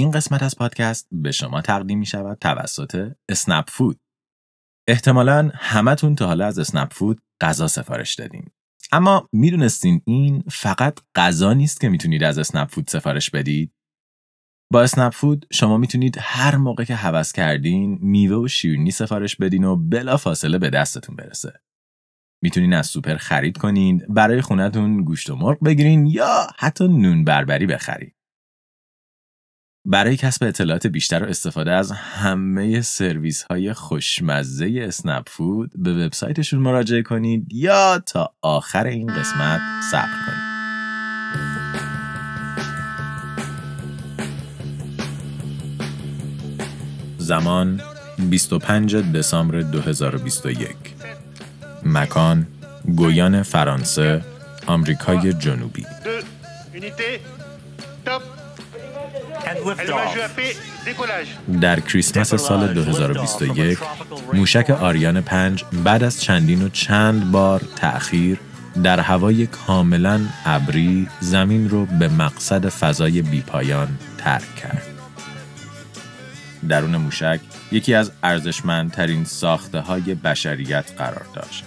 این قسمت از پادکست به شما تقدیم می شود توسط اسنپ فود. احتمالا همتون تا حالا از اسنپ فود غذا سفارش دادین. اما می‌دونستین این فقط غذا نیست که می‌تونید از اسنپ فود سفارش بدید؟ با اسنپ فود شما می‌تونید هر موقع که هوس کردین میوه و شیرینی سفارش بدین و بلا فاصله به دستتون برسه. می‌تونین از سوپر خرید کنین، برای خونتون گوشت و مرغ بگیرین یا حتی نون بربری بخرید. برای کسب اطلاعات بیشتر و استفاده از همه سرویس های خوشمزه اسنپ فود به وبسایتشون مراجعه کنید یا تا آخر این قسمت صبر کنید. زمان 25 دسامبر 2021 مکان گویان فرانسه آمریکای جنوبی. در کریسمس سال 2021 موشک آریان 5 بعد از چندین و چند بار تأخیر در هوای کاملا ابری زمین رو به مقصد فضای بیپایان ترک کرد. درون موشک یکی از ارزشمندترین ساخته های بشریت قرار داشت.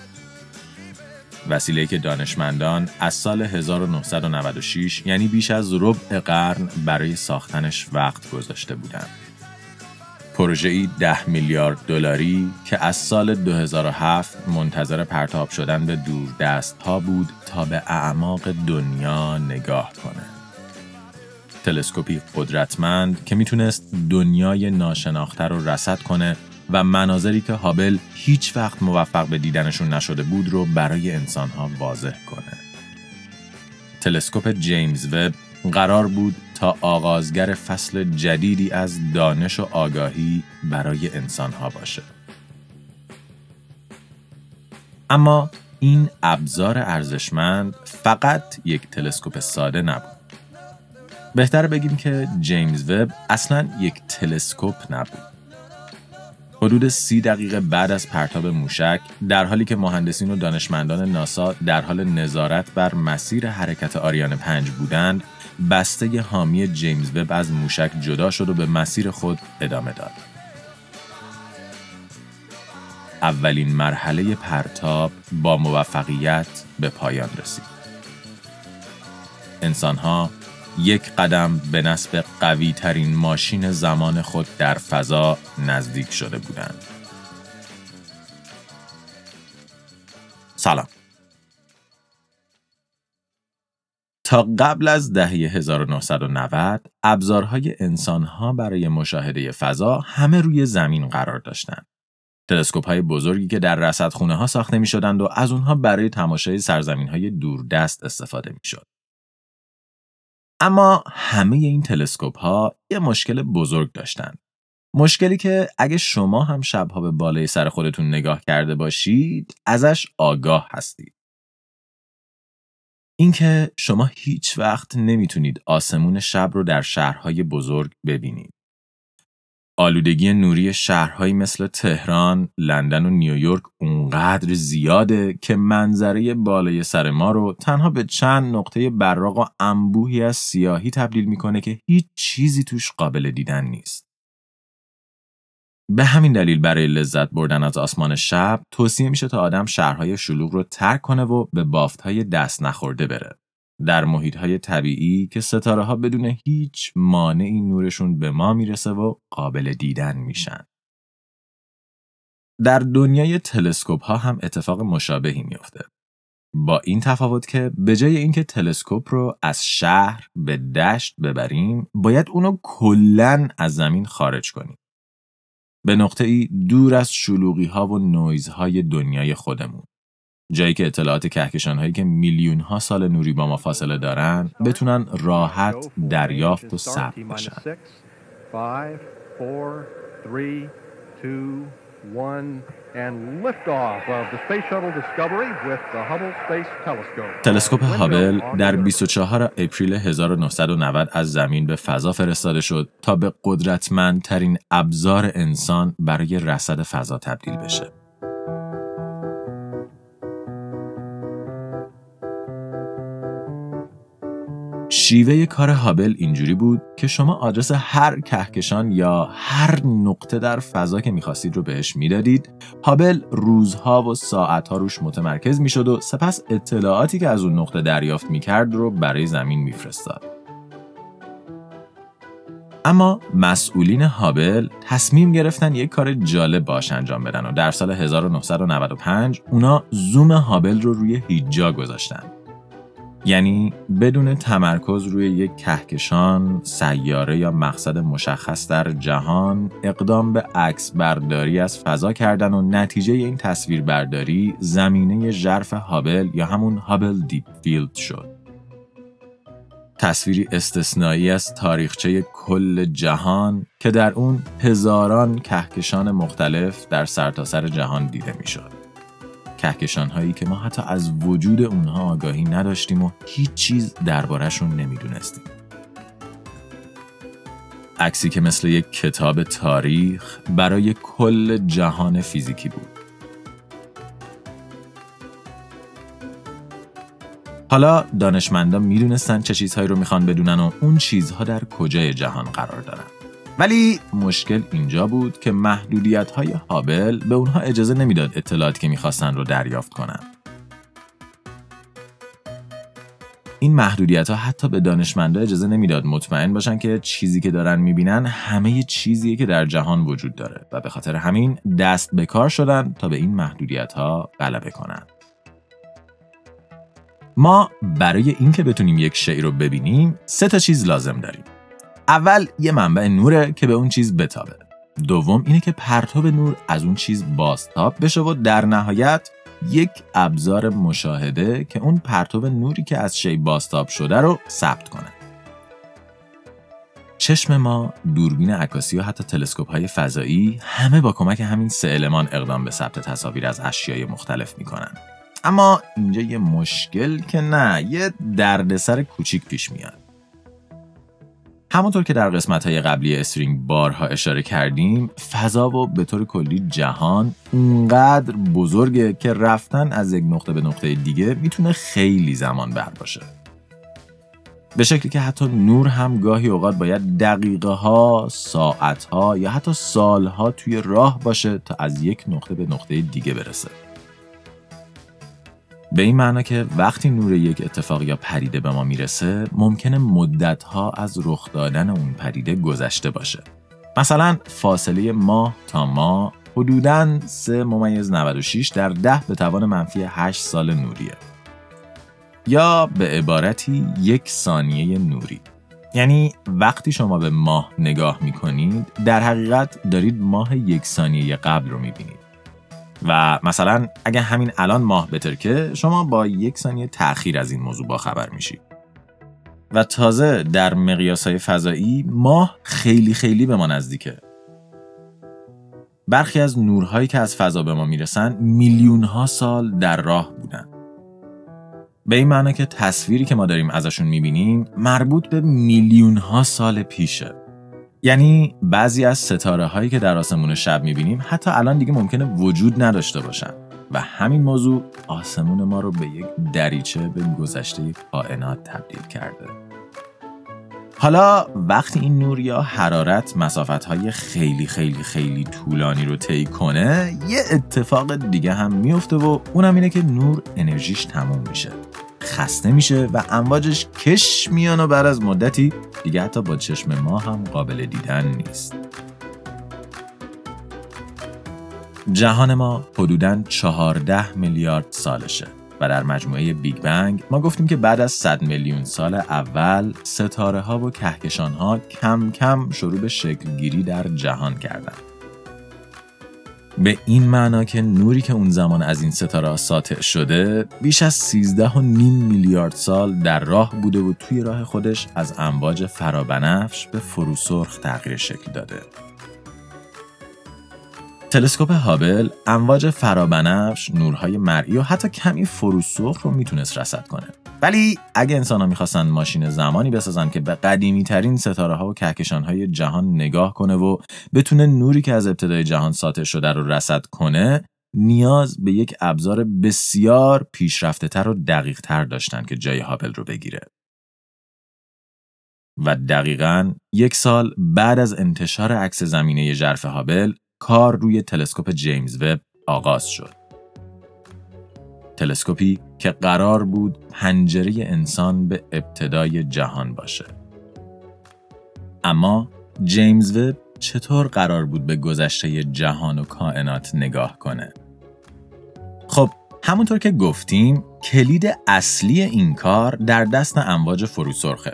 وسیله که دانشمندان از سال 1996 یعنی بیش از ربع قرن برای ساختنش وقت گذاشته بودند. پروژه‌ای ده میلیارد دلاری که از سال 2007 منتظر پرتاب شدن به دور دست ها بود تا به اعماق دنیا نگاه کنه. تلسکوپی قدرتمند که می‌تونست دنیای ناشناخته رو رصد کنه و مناظری که هابل هیچ وقت موفق به دیدنشون نشده بود رو برای انسانها واضح کنه. تلسکوپ جیمز وب قرار بود تا آغازگر فصل جدیدی از دانش و آگاهی برای انسانها باشه. اما این ابزار ارزشمند فقط یک تلسکوپ ساده نبود. بهتر بگیم که جیمز وب اصلا یک تلسکوپ نبود. حدود سی دقیقه بعد از پرتاب موشک در حالی که مهندسین و دانشمندان ناسا در حال نظارت بر مسیر حرکت آریان 5 بودند بسته حامی جیمز وب از موشک جدا شد و به مسیر خود ادامه داد. اولین مرحله پرتاب با موفقیت به پایان رسید. انسانها یک قدم به نسب قوی ترین ماشین زمان خود در فضا نزدیک شده بودند. سلام. تا قبل از دهه 1990 ابزارهای انسانها برای مشاهده فضا همه روی زمین قرار داشتند. تلسکوپ های بزرگی که در رصدخونه ها ساخته می شدند و از اونها برای تماشای سرزمین های دوردست استفاده می شد. اما همه این تلسکوپ ها یه مشکل بزرگ داشتن. مشکلی که اگه شما هم شبها به بالای سر خودتون نگاه کرده باشید ازش آگاه هستید. اینکه شما هیچ وقت نمی‌تونید آسمون شب رو در شهرهای بزرگ ببینید. آلودگی نوری شهرهایی مثل تهران، لندن و نیویورک اونقدر زیاده که منظره بالای سر ما رو تنها به چند نقطه براق و انبوهی از سیاهی تبدیل می‌کنه که هیچ چیزی توش قابل دیدن نیست. به همین دلیل برای لذت بردن از آسمان شب توصیه میشه تا آدم شهرهای شلوغ رو ترک کنه و به بافتهای دست نخورده بره. در محیط های طبیعی که ستاره ها بدون هیچ مانعی نورشون به ما می‌رسه و قابل دیدن میشن. در دنیای تلسکوپ ها هم اتفاق مشابهی میافته. با این تفاوت که به جای اینکه تلسکوپ رو از شهر به دشت ببریم باید اونو کلا از زمین خارج کنیم. به نقطه ای دور از شلوغی ها و نویزهای دنیای خودمون. جایی که اطلاعات کهکشان هایی که میلیون ها سال نوری با ما فاصله دارن بتونن راحت دریافت و ثبت بشن. تلسکوپ هابل در 24 اپریل 1990 از زمین به فضا فرستاده شد تا به قدرتمندترین ابزار انسان برای رصد فضا تبدیل بشه. شیوه کار هابل اینجوری بود که شما آدرس هر کهکشان یا هر نقطه در فضا که می‌خواستید رو بهش می‌دادید. هابل روزها و ساعتها روش متمرکز می‌شد و سپس اطلاعاتی که از اون نقطه دریافت می‌کرد رو برای زمین میفرستاد. اما مسئولین هابل تصمیم گرفتن یک کار جالب باش انجام بدن و در سال 1995 اونا زوم هابل رو روی هیجا گذاشتن. یعنی بدون تمرکز روی یک کهکشان، سیاره یا مقصد مشخص در جهان اقدام به عکس برداری از فضا کردن و نتیجه این تصویر برداری زمینه ژرف هابل یا همون Hubble Deep Field شد. تصویری استثنایی از تاریخچه کل جهان که در اون هزاران کهکشان مختلف در سرتاسر سر جهان دیده می‌شد. کهکشان هایی که ما حتی از وجود اونها آگاهی نداشتیم و هیچ چیز دربارهشون نمی‌دونستیم. عکسی که مثل یک کتاب تاریخ برای کل جهان فیزیکی بود. حالا دانشمندان می‌دونستن چه چیزهایی رو می‌خوان بدونن و اون چیزها در کجای جهان قرار دارن. ولی مشکل اینجا بود که محدودیت های هابل به اونها اجازه نمی‌داد اطلاعاتی که می‌خواستن رو دریافت کنن. این محدودیت ها حتی به دانشمندا اجازه نمی‌داد مطمئن باشن که چیزی که دارن می‌بینن همه چیزیه که در جهان وجود داره و به خاطر همین دست به کار شدن تا به این محدودیت ها غلبه کنن. ما برای اینکه بتونیم یک شی رو ببینیم سه تا چیز لازم داریم. اول یه منبع نوره که به اون چیز بتابه دوم اینه که پرتاب نور از اون چیز بازتاب بشه و در نهایت یک ابزار مشاهده که اون پرتاب نوری که از شی بازتاب شده رو ثبت کنه چشم ما، دوربین عکاسی و حتی تلسکوپ های فضایی همه با کمک همین سه المان اقدام به ثبت تصاویر از اشیای مختلف می‌کنن. اما اینجا یه مشکل که نه یه دردسر کوچیک پیش میاد. همونطور که در قسمت های قبلی استرینگ بارها اشاره کردیم فضا و به طور کلی جهان اونقدر بزرگه که رفتن از یک نقطه به نقطه دیگه می‌تونه خیلی زمان بر باشه به شکلی که حتی نور هم گاهی اوقات باید دقیقه ها، ساعت ها یا حتی سالها توی راه باشه تا از یک نقطه به نقطه دیگه برسه. به این معنا که وقتی نور یک اتفاق یا پریده به ما می‌رسه ممکنه مدتها از رخ دادن اون پریده گذشته باشه. مثلا فاصله ماه تا ماه حدوداً 3 ممیز 96 در 10 به توان منفی 8 سال نوریه. یا به عبارتی یک ثانیه نوری. یعنی وقتی شما به ماه نگاه می‌کنید در حقیقت دارید ماه یک ثانیه قبل رو می‌بینید. و مثلا اگه همین الان ماه بترکه شما با یک ثانیه تأخیر از این موضوع با خبر میشید و تازه در مقیاس های فضایی ماه خیلی خیلی به ما نزدیکه. برخی از نورهایی که از فضا به ما می‌رسن میلیون ها سال در راه بودن. به این معنی که تصویری که ما داریم ازشون می‌بینیم مربوط به میلیون ها سال پیشه. یعنی بعضی از ستاره هایی که در آسمون شب می‌بینیم حتی الان دیگه ممکنه وجود نداشته باشن. و همین موضوع آسمون ما رو به یک دریچه به گذشته کائنات تبدیل کرده. حالا وقتی این نور یا حرارت مسافت های خیلی خیلی خیلی طولانی رو طی کنه یه اتفاق دیگه هم میفته و اونم اینه که نور انرژیش تموم میشه. خسته میشه و امواجش کش میان و بعد از مدتی دیگه حتی با چشم ما هم قابل دیدن نیست جهان ما حدوداً 14 میلیارد سالشه و در مجموعه بیگ بنگ ما گفتیم که بعد از 100 میلیون سال اول ستاره ها و کهکشان ها کم کم شروع به شکل گیری در جهان کردند. به این معنا که نوری که اون زمان از این ستاره ساطع شده بیش از 13 و نیم میلیارد سال در راه بوده و توی راه خودش از امواج فرابنفش به فروسرخ تغییر شکل داده. تلسکوپ هابل امواج فرابنفش، نورهای مرئی و حتی کمی فروسرخ رو می‌تونست رصد کنه. ولی اگه انسان ها می‌خواستن ماشین زمانی بسازن که به قدیمی ترین ستاره ها و کهکشان های جهان نگاه کنه و بتونه نوری که از ابتدای جهان ساطع شده رو رصد کنه نیاز به یک ابزار بسیار پیشرفته تر و دقیق تر داشتن که جای هابل رو بگیره. و دقیقا یک سال بعد از انتشار عکس زمینه ژرف هابل کار روی تلسکوپ جیمز وب آغاز شد. تلسکوپی که قرار بود پنجره انسان به ابتدای جهان باشه. اما جیمز وب چطور قرار بود به گذشته جهان و کائنات نگاه کنه؟ خب همونطور که گفتیم کلید اصلی این کار در دست امواج فروسرخه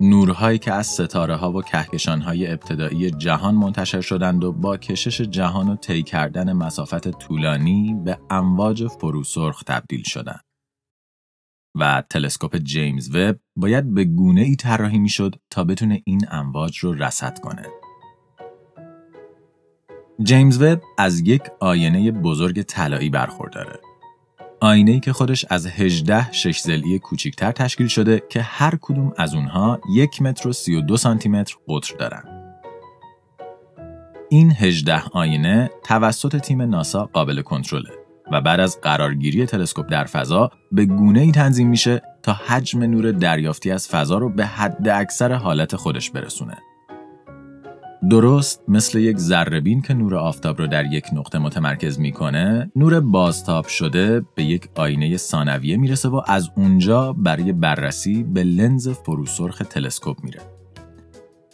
نورهایی که از ستاره ها و کهکشان های ابتدایی جهان منتشر شدند و با کشش جهان و طی کردن مسافت طولانی به امواج فروسرخ تبدیل شدند. و تلسکوپ جیمز وب باید به گونه ای طراحی می‌شد تا بتونه این امواج رو رصد کنه. جیمز وب از یک آینه بزرگ طلایی برخورداره آینه که خودش از 18 شش زلی کوچیکتر تشکیل شده که هر کدوم از اونها یک متر و 32 سانتی متر قطر دارن. این 18 آینه توسط تیم ناسا قابل کنترله و بعد از قرارگیری تلسکوپ در فضا به گونه ای تنظیم میشه تا حجم نور دریافتی از فضا رو به حد اکثر حالت خودش برسونه. درست مثل یک ذرهبین که نور آفتاب رو در یک نقطه متمرکز می‌کنه نور بازتاب شده به یک آینه ثانویه می‌رسه و از اونجا برای بررسی به لنز فروسرخ تلسکوپ میره.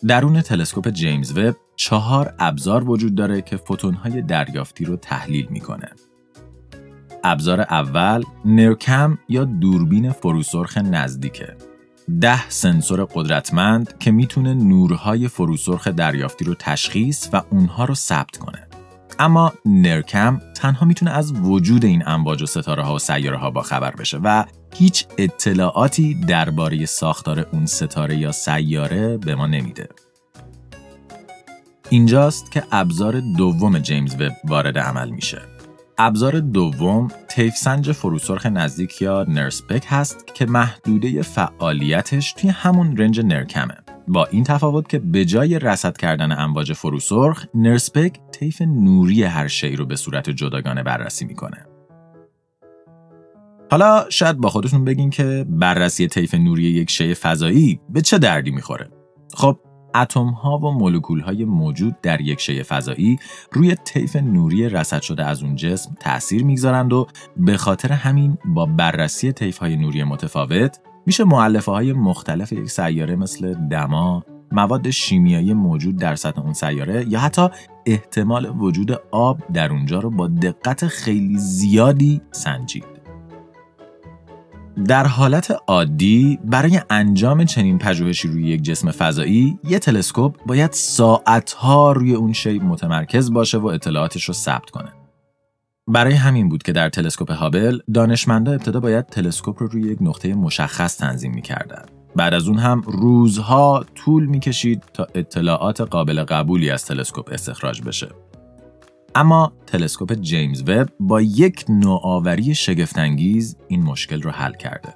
درون تلسکوپ جیمز وب چهار ابزار وجود داره که فوتونهای دریافتی رو تحلیل می‌کنه. ابزار اول نرکم یا دوربین فروسرخ نزدیکه. ده سنسور قدرتمند که می‌تونه نورهای فروسرخ دریافتی رو تشخیص و اونها رو ثبت کنه. اما نرکم تنها می‌تونه از وجود این امواج و ستاره ها و سیاره ها با خبر بشه و هیچ اطلاعاتی درباره ساختار اون ستاره یا سیاره به ما نمیده. اینجاست که ابزار دوم جیمز وب وارد عمل میشه. ابزار دوم تیف سنج فروسرخ نزدیک یا نرسپک هست که محدوده فعالیتش توی همون رنج نرکمه. با این تفاوت که به جای رصد کردن امواج فروسرخ نرسپک طیف نوری هر شی رو به صورت جداگانه بررسی می‌کنه. حالا شاید با خودتون بگین که بررسی طیف نوری یک شی فضایی به چه دردی می‌خوره. خب اتم ها و مولکول های موجود در یک شی فضایی روی طیف نوری رصد شده از اون جسم تأثیر می‌گذارند و به خاطر همین با بررسی طیف های نوری متفاوت میشه معلفه های مختلف یک سیاره مثل دما، مواد شیمیایی موجود در سطح اون سیاره یا حتی احتمال وجود آب در اونجا رو با دقت خیلی زیادی سنجید. در حالت عادی برای انجام چنین پژوهشی روی یک جسم فضایی یه تلسکوپ باید ساعتها روی اون شی متمرکز باشه و اطلاعاتش رو ثبت کنه. برای همین بود که در تلسکوپ هابل دانشمندا ابتدا باید تلسکوپ رو روی یک نقطه مشخص تنظیم می‌کردن. بعد از اون هم روزها طول می‌کشید تا اطلاعات قابل قبولی از تلسکوپ استخراج بشه. اما تلسکوپ جیمز وب با یک نوآوری شگفتانگیز این مشکل رو حل کرده.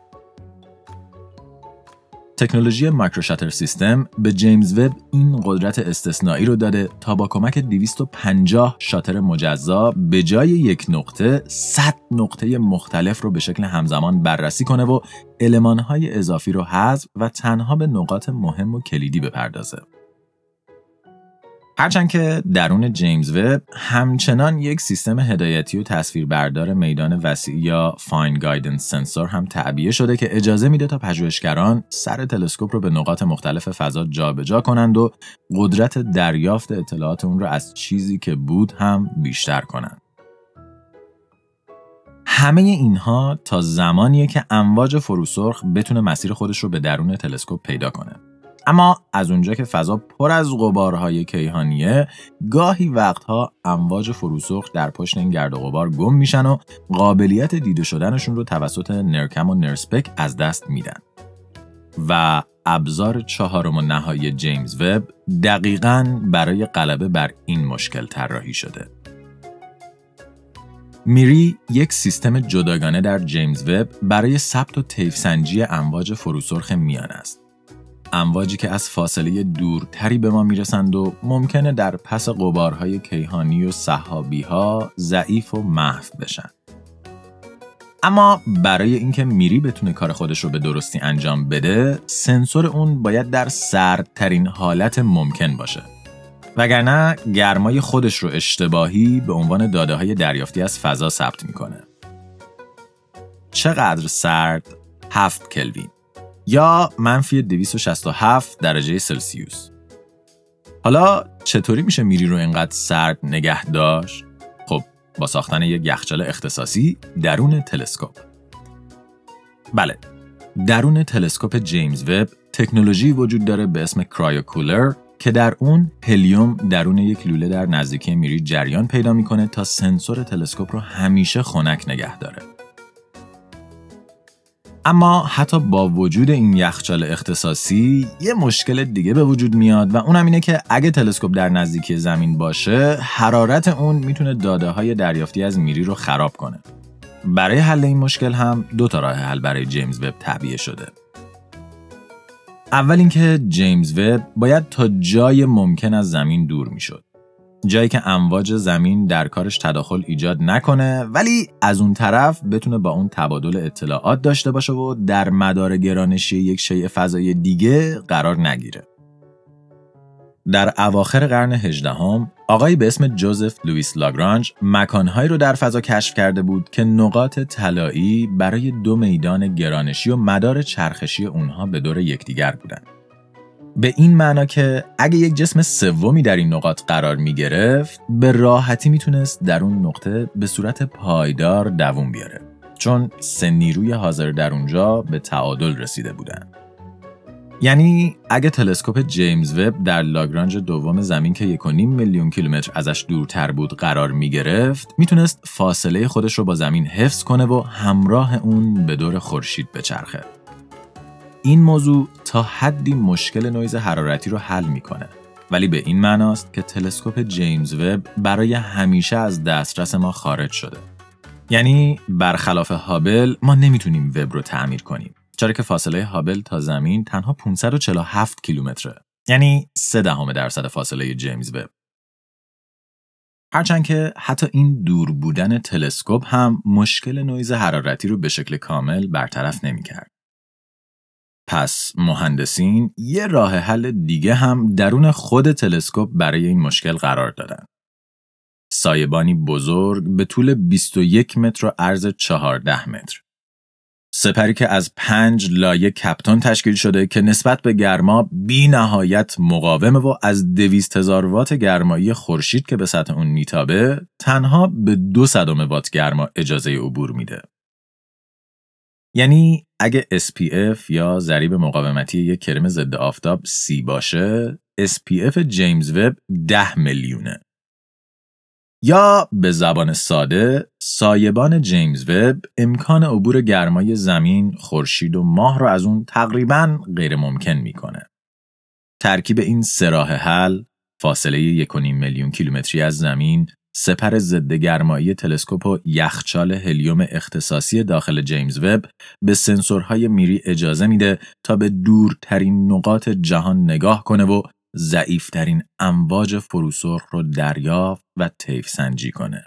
تکنولوژی مایکروشاتر سیستم به جیمز وب این قدرت استثنایی رو داده تا با کمک 250 شاتر مجزا به جای یک نقطه 100 نقطه مختلف رو به شکل همزمان بررسی کنه و المانهای اضافی رو حذف و تنها به نقاط مهم و کلیدی بپردازه. هرچند که درون جیمز وب همچنان یک سیستم هدایتی و تصویربردار میدان وسیع یا فاین گایدنس سنسور هم تعبیه شده که اجازه میده تا پژوهشگران سر تلسکوپ رو به نقاط مختلف فضا جابجا کنند و قدرت دریافت اطلاعات اون رو از چیزی که بود هم بیشتر کنند. همه اینها تا زمانیه که امواج فروسرخ بتونه مسیر خودش رو به درون تلسکوپ پیدا کنه. اما از اونجا که فضا پر از غبارهای کیهانیه گاهی وقتها امواج فروسرخ در پشت این گرد و غبار گم میشن و قابلیت دیده شدنشون رو توسط نرکم و نرسپک از دست میدن. و ابزار چهارم و نهایی جیمز وب دقیقا برای غلبه بر این مشکل طراحی شده. میری یک سیستم جداگانه در جیمز وب برای ثبت و طیف سنجی امواج فروسرخ میان است. امواجی که از فاصله دورتری به ما می‌رسند و ممکنه در پس قبارهای کیهانی و صحابی ها ضعیف و محو بشن. اما برای اینکه میری بتونه کار خودش رو به درستی انجام بده سنسور اون باید در سردترین حالت ممکن باشه. وگرنه گرمای خودش رو اشتباهی به عنوان داده های دریافتی از فضا ثبت می‌کنه. چقدر سرد؟ 7 کلوین. یا منفی 267 درجه سلسیوس حالا چطوری میشه میری رو اینقدر سرد نگه داشت؟ خب با ساختن یک یخچال اختصاصی درون تلسکوپ. بله، درون تلسکوپ جیمز وب تکنولوژی وجود داره به اسم cryocooler که در اون هلیوم درون یک لوله در نزدیکی میری جریان پیدا می‌کنه تا سنسور تلسکوپ رو همیشه خنک نگه داره. اما حتی با وجود این یخچال اختصاصی یه مشکل دیگه به وجود میاد و اونم اینه که اگه تلسکوپ در نزدیکی زمین باشه حرارت اون می‌تونه داده های دریافتی از میری رو خراب کنه. برای حل این مشکل هم دو تا راه حل برای جیمز وب تعبیه شده. اول اینکه جیمز وب باید تا جای ممکن از زمین دور می‌شد. جایی که امواج زمین در کارش تداخل ایجاد نکنه ولی از اون طرف بتونه با اون تبادل اطلاعات داشته باشه و در مدار گرانشی یک شیء فضایی دیگه قرار نگیره. در اواخر قرن هجدهم آقایی به اسم جوزف لوئیس لاگرانج مکانهایی رو در فضا کشف کرده بود که نقاط طلایی برای دو میدان گرانشی و مدار چرخشی اونها به دور یکدیگر بودند. به این معنا که اگه یک جسم سومی در این نقاط قرار می گرفت به راحتی می‌تونست در اون نقطه به صورت پایدار دووم بیاره. چون سه نیروی حاضر در اونجا به تعادل رسیده بودن. یعنی اگه تلسکوپ جیمز وب در لاگرانج دوم زمین که 1.5 میلیون کیلومتر ازش دورتر بود قرار می گرفت می‌تونست فاصله خودش رو با زمین حفظ کنه و همراه اون به دور خورشید بچرخه. این موضوع تا حدی مشکل نویز حرارتی رو حل می‌کنه. ولی به این معناست که تلسکوپ جیمز وب برای همیشه از دسترس ما خارج شده. یعنی برخلاف هابل ما نمی‌تونیم وب رو تعمیر کنیم. چرا که فاصله هابل تا زمین تنها 547 کیلومتره. یعنی 3 دهم درصد فاصله جیمز وب هرچند که حتی این دور بودن تلسکوپ هم مشکل نویز حرارتی رو به شکل کامل برطرف نمی‌کرد. پس مهندسین یه راه حل دیگه هم درون خود تلسکوپ برای این مشکل قرار دادن. سایبانی بزرگ به طول 21 متر و عرض 14 متر. سپری که از پنج لایه کپتون تشکیل شده که نسبت به گرما بی نهایت مقاومه و از دویست هزار وات گرمایی خورشید که به سطح اون میتابه تنها به دو صدم وات گرما اجازه عبور میده. یعنی اگه SPF یا ضریب مقاومتی یک کرم ضد آفتاب C باشه SPF جیمز وب 10 میلیونه یا به زبان ساده سایبان جیمز وب امکان عبور گرمای زمین، خورشید و ماه را از اون تقریبا غیر ممکن می‌کنه. ترکیب این سراح حل فاصله 1.5 میلیون کیلومتری از زمین سپر ضد گرمایی تلسکوپ و یخچال هلیوم اختصاصی داخل جیمز وب به سنسورهای میری اجازه میده تا به دورترین نقاط جهان نگاه کنه و ضعیفترین امواج فروسرخ رو دریافت و طیف سنجی کنه.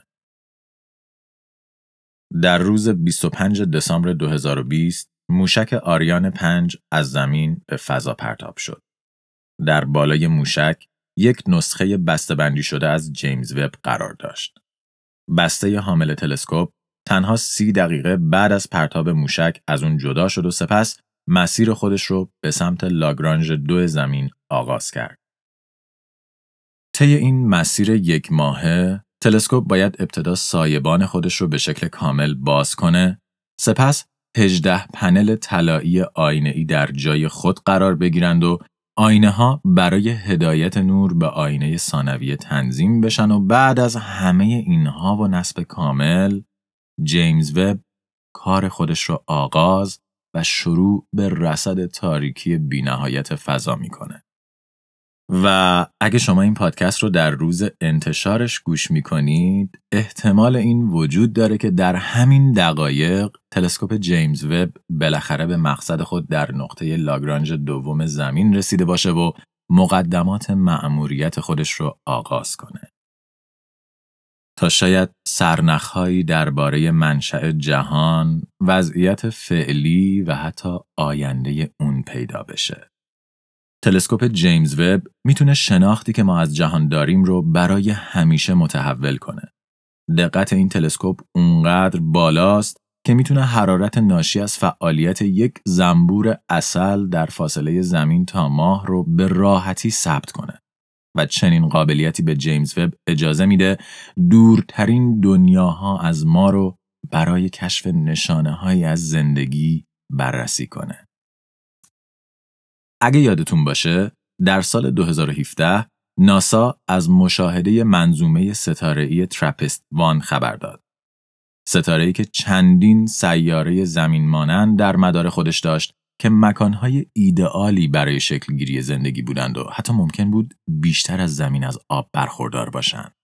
در روز 25 دسامبر 2020 موشک آریان 5 از زمین به فضا پرتاب شد. در بالای موشک یک نسخه بندی شده از جیمز وب قرار داشت. بسته حامل تلسکوپ تنها سی دقیقه بعد از پرتاب موشک از اون جدا شد و سپس مسیر خودش رو به سمت لاگرانژ دو زمین آغاز کرد. طی این مسیر یک ماهه تلسکوپ باید ابتدا سایبان خودش رو به شکل کامل باز کنه سپس 18 پنل طلایی آینه در جای خود قرار بگیرند و آینه ها برای هدایت نور به آینه ثانویه تنظیم بشن و بعد از همه اینها و نصب کامل جیمز وب کار خودش را آغاز و شروع به رصد تاریکی بینهایت فضا می‌کنه. و اگه شما این پادکست رو در روز انتشارش گوش می‌کنید احتمال این وجود داره که در همین دقایق تلسکوپ جیمز وب بالاخره به مقصد خود در نقطه لاگرانژ دوم زمین رسیده باشه و مقدمات مأموریت خودش رو آغاز کنه. تا شاید سرنخهایی درباره منشأ جهان، وضعیت فعلی و حتی آینده اون پیدا بشه. تلسکوپ جیمز وب می‌تونه شناختی که ما از جهان داریم رو برای همیشه متحول کنه. دقت این تلسکوپ اونقدر بالاست که می‌تونه حرارت ناشی از فعالیت یک زنبور اصل در فاصله زمین تا ماه رو به راحتی ثبت کنه. و چنین قابلیتی به جیمز وب اجازه میده دورترین دنیاها از ما رو برای کشف نشانه های از زندگی بررسی کنه. اگه یادتون باشه در سال 2017 ناسا از مشاهده منظومه ستاره‌ای ترپست وان خبر داد. ستاره‌ای که چندین سیاره زمین مانند در مدار خودش داشت که مکانهای ایدئالی برای شکلگیری زندگی بودند و حتی ممکن بود بیشتر از زمین از آب برخوردار باشند.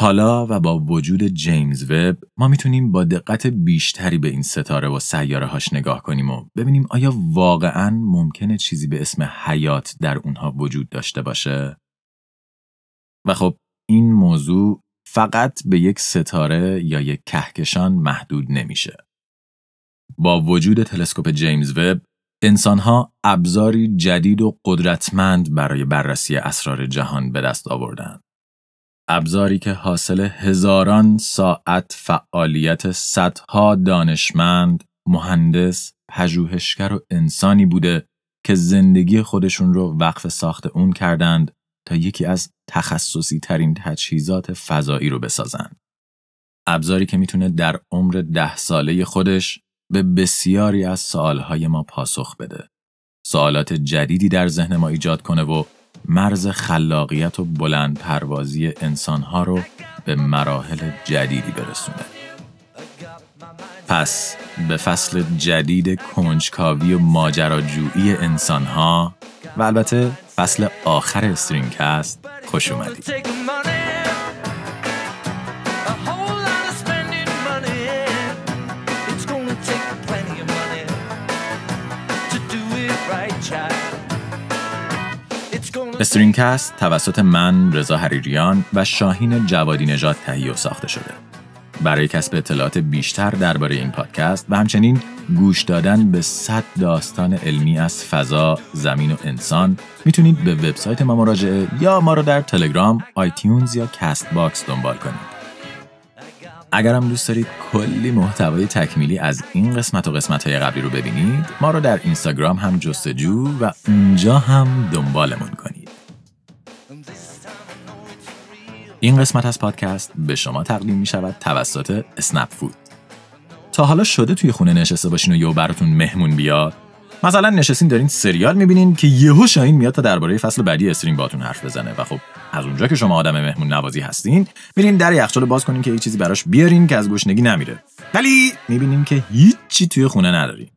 حالا و با وجود جیمز وب ما می‌تونیم با دقت بیشتری به این ستاره و سیاره هاش نگاه کنیم و ببینیم آیا واقعا ممکنه چیزی به اسم حیات در اونها وجود داشته باشه؟ و خب این موضوع فقط به یک ستاره یا یک کهکشان محدود نمیشه. با وجود تلسکوپ جیمز وب انسانها ابزاری جدید و قدرتمند برای بررسی اسرار جهان به دست آوردند. ابزاری که حاصل هزاران ساعت فعالیت صدها دانشمند، مهندس، پژوهشگر و انسانی بوده که زندگی خودشون رو وقف ساخت اون کردند تا یکی از تخصصی ترین تجهیزات فضایی رو بسازند. ابزاری که می‌تونه در عمر ده ساله خودش به بسیاری از سوالهای ما پاسخ بده. سوالات جدیدی در ذهن ما ایجاد کنه و مرز خلاقیت و بلند پروازی انسانها رو به مراحل جدیدی برسونه. پس به فصل جدید کنجکاوی و ماجراجویی انسانها و البته فصل آخر استرینکست خوش اومدید. StringCast توسط من رضا حریریان و شاهین جوادی نژاد تهیه و ساخته شده. برای کسب اطلاعات بیشتر درباره این پادکست و همچنین گوش دادن به صد داستان علمی از فضا، زمین و انسان می‌تونید به وبسایت ما مراجعه یا ما رو در تلگرام، iTunes یا Castbox دنبال کنید. اگرم دوست دارید کلی محتوای تکمیلی از این قسمت و قسمت های قبلی رو ببینید ما رو در اینستاگرام هم جستجو و اونجا هم دنبالمون کنید. این قسمت از پادکست به شما تقدیم می شود توسط اسنپ فود تا حالا شده توی خونه نشسته باشین و یه براتون مهمون بیاد مثلا نشستین دارین سریال می‌بینین که یهو شاهین میاد تا درباره فصل بعدی استرینگ باتون حرف بزنه و خب از اونجا که شما آدم مهمون نوازی هستین میرین در یخچال باز کنین که یه چیزی براش بیارین که از گشنگی نمیره. ولی می‌بینین که هیچی توی خونه ندارین.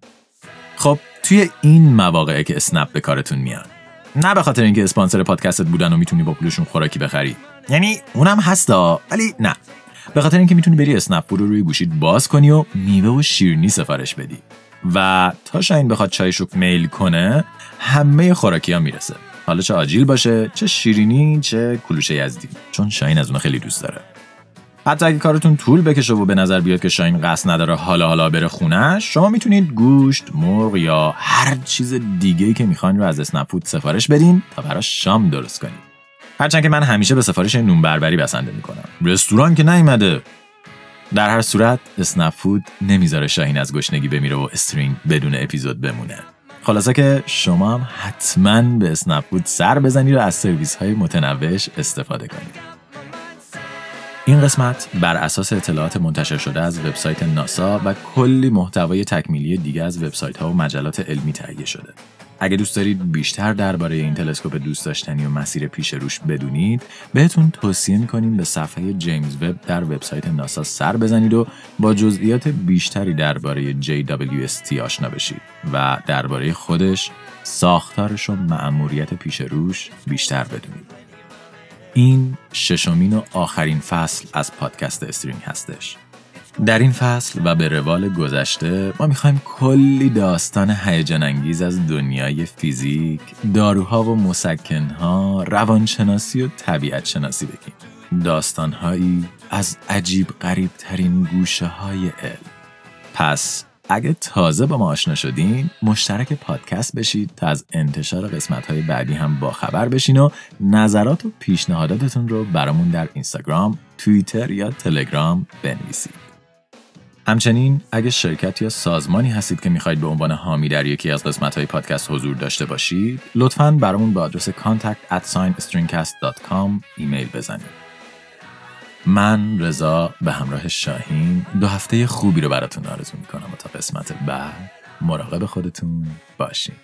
خب توی این مواقعه که اسنپ به کارتون میاد. نه به خاطر اینکه اسپانسر پادکستت بودن و می‌تونی با پولشون خوراکی بخری. یعنی اونم هستا ولی نه. به خاطر اینکه می‌تونی بری اسنپ رو روی گوشید باز کنی و میوه و شیرنی سفارش بدی. و تا شاین بخواد چایش رو میل کنه همه خوراکی ها می‌رسه. حالا چه آجیل باشه چه شیرینی چه کلوشه یزدی. چون شاین از اون خیلی دوست داره. حتی اگه کارتون طول بکشه و به نظر بیاد که شاین قصد نداره حالا حالا بره خونش شما می‌تونید گوشت مرغ یا هر چیز دیگه که می‌خواین رو از اسنپ سفارش بدین تا براش شام درست کنید. هرچند که من همیشه به سفارش نون بربری بسنده می‌کنم. رستوران که نیومده. در هر صورت اسنپ فود نمی‌ذاره شاهین از گشنگی بمیره و استرینگ بدون اپیزود بمونه خلاصه که شما هم حتما به اسنپ فود سر بزنید و از سرویس های متنوعش استفاده کنید این قسمت بر اساس اطلاعات منتشر شده از وبسایت ناسا و کلی محتوای تکمیلی دیگه از وبسایت ها و مجلات علمی تهیه شده. اگه دوست دارید بیشتر درباره این تلسکوپ دوست داشتنی و مسیر پیش روش بدونید بهتون توصیه می‌کنیم به صفحه جیمز وب در وبسایت ناسا سر بزنید و با جزئیات بیشتری درباره JWST آشنا بشید و درباره خودش ساختارش و مأموریت پیش روش بیشتر بدونید. این ششمین و آخرین فصل از پادکست استرینگ هستش. در این فصل و به روال گذشته ما می‌خوایم کلی داستان هیجان انگیز از دنیای فیزیک، داروها و مسکنها، روانشناسی و طبیعت شناسی بگیم. داستانهایی از عجیب قریب ترین گوشه های علم پس اگه تازه با ما آشنا شدین مشترک پادکست بشید تا از انتشار قسمت های بعدی هم با خبر بشین و نظرات و پیشنهاداتتون رو برامون در اینستاگرام، توییتر یا تلگرام بنویسید. همچنین اگه شرکت یا سازمانی هستید که می‌خواید به عنوان حامی در یکی از قسمت های پادکست حضور داشته باشید لطفاً برامون به آدرس contact at ایمیل بزنید. من رضا به همراه شاهین دو هفته خوبی رو براتون آرزو می‌کنم و تا قسمت بعد مراقب خودتون باشین.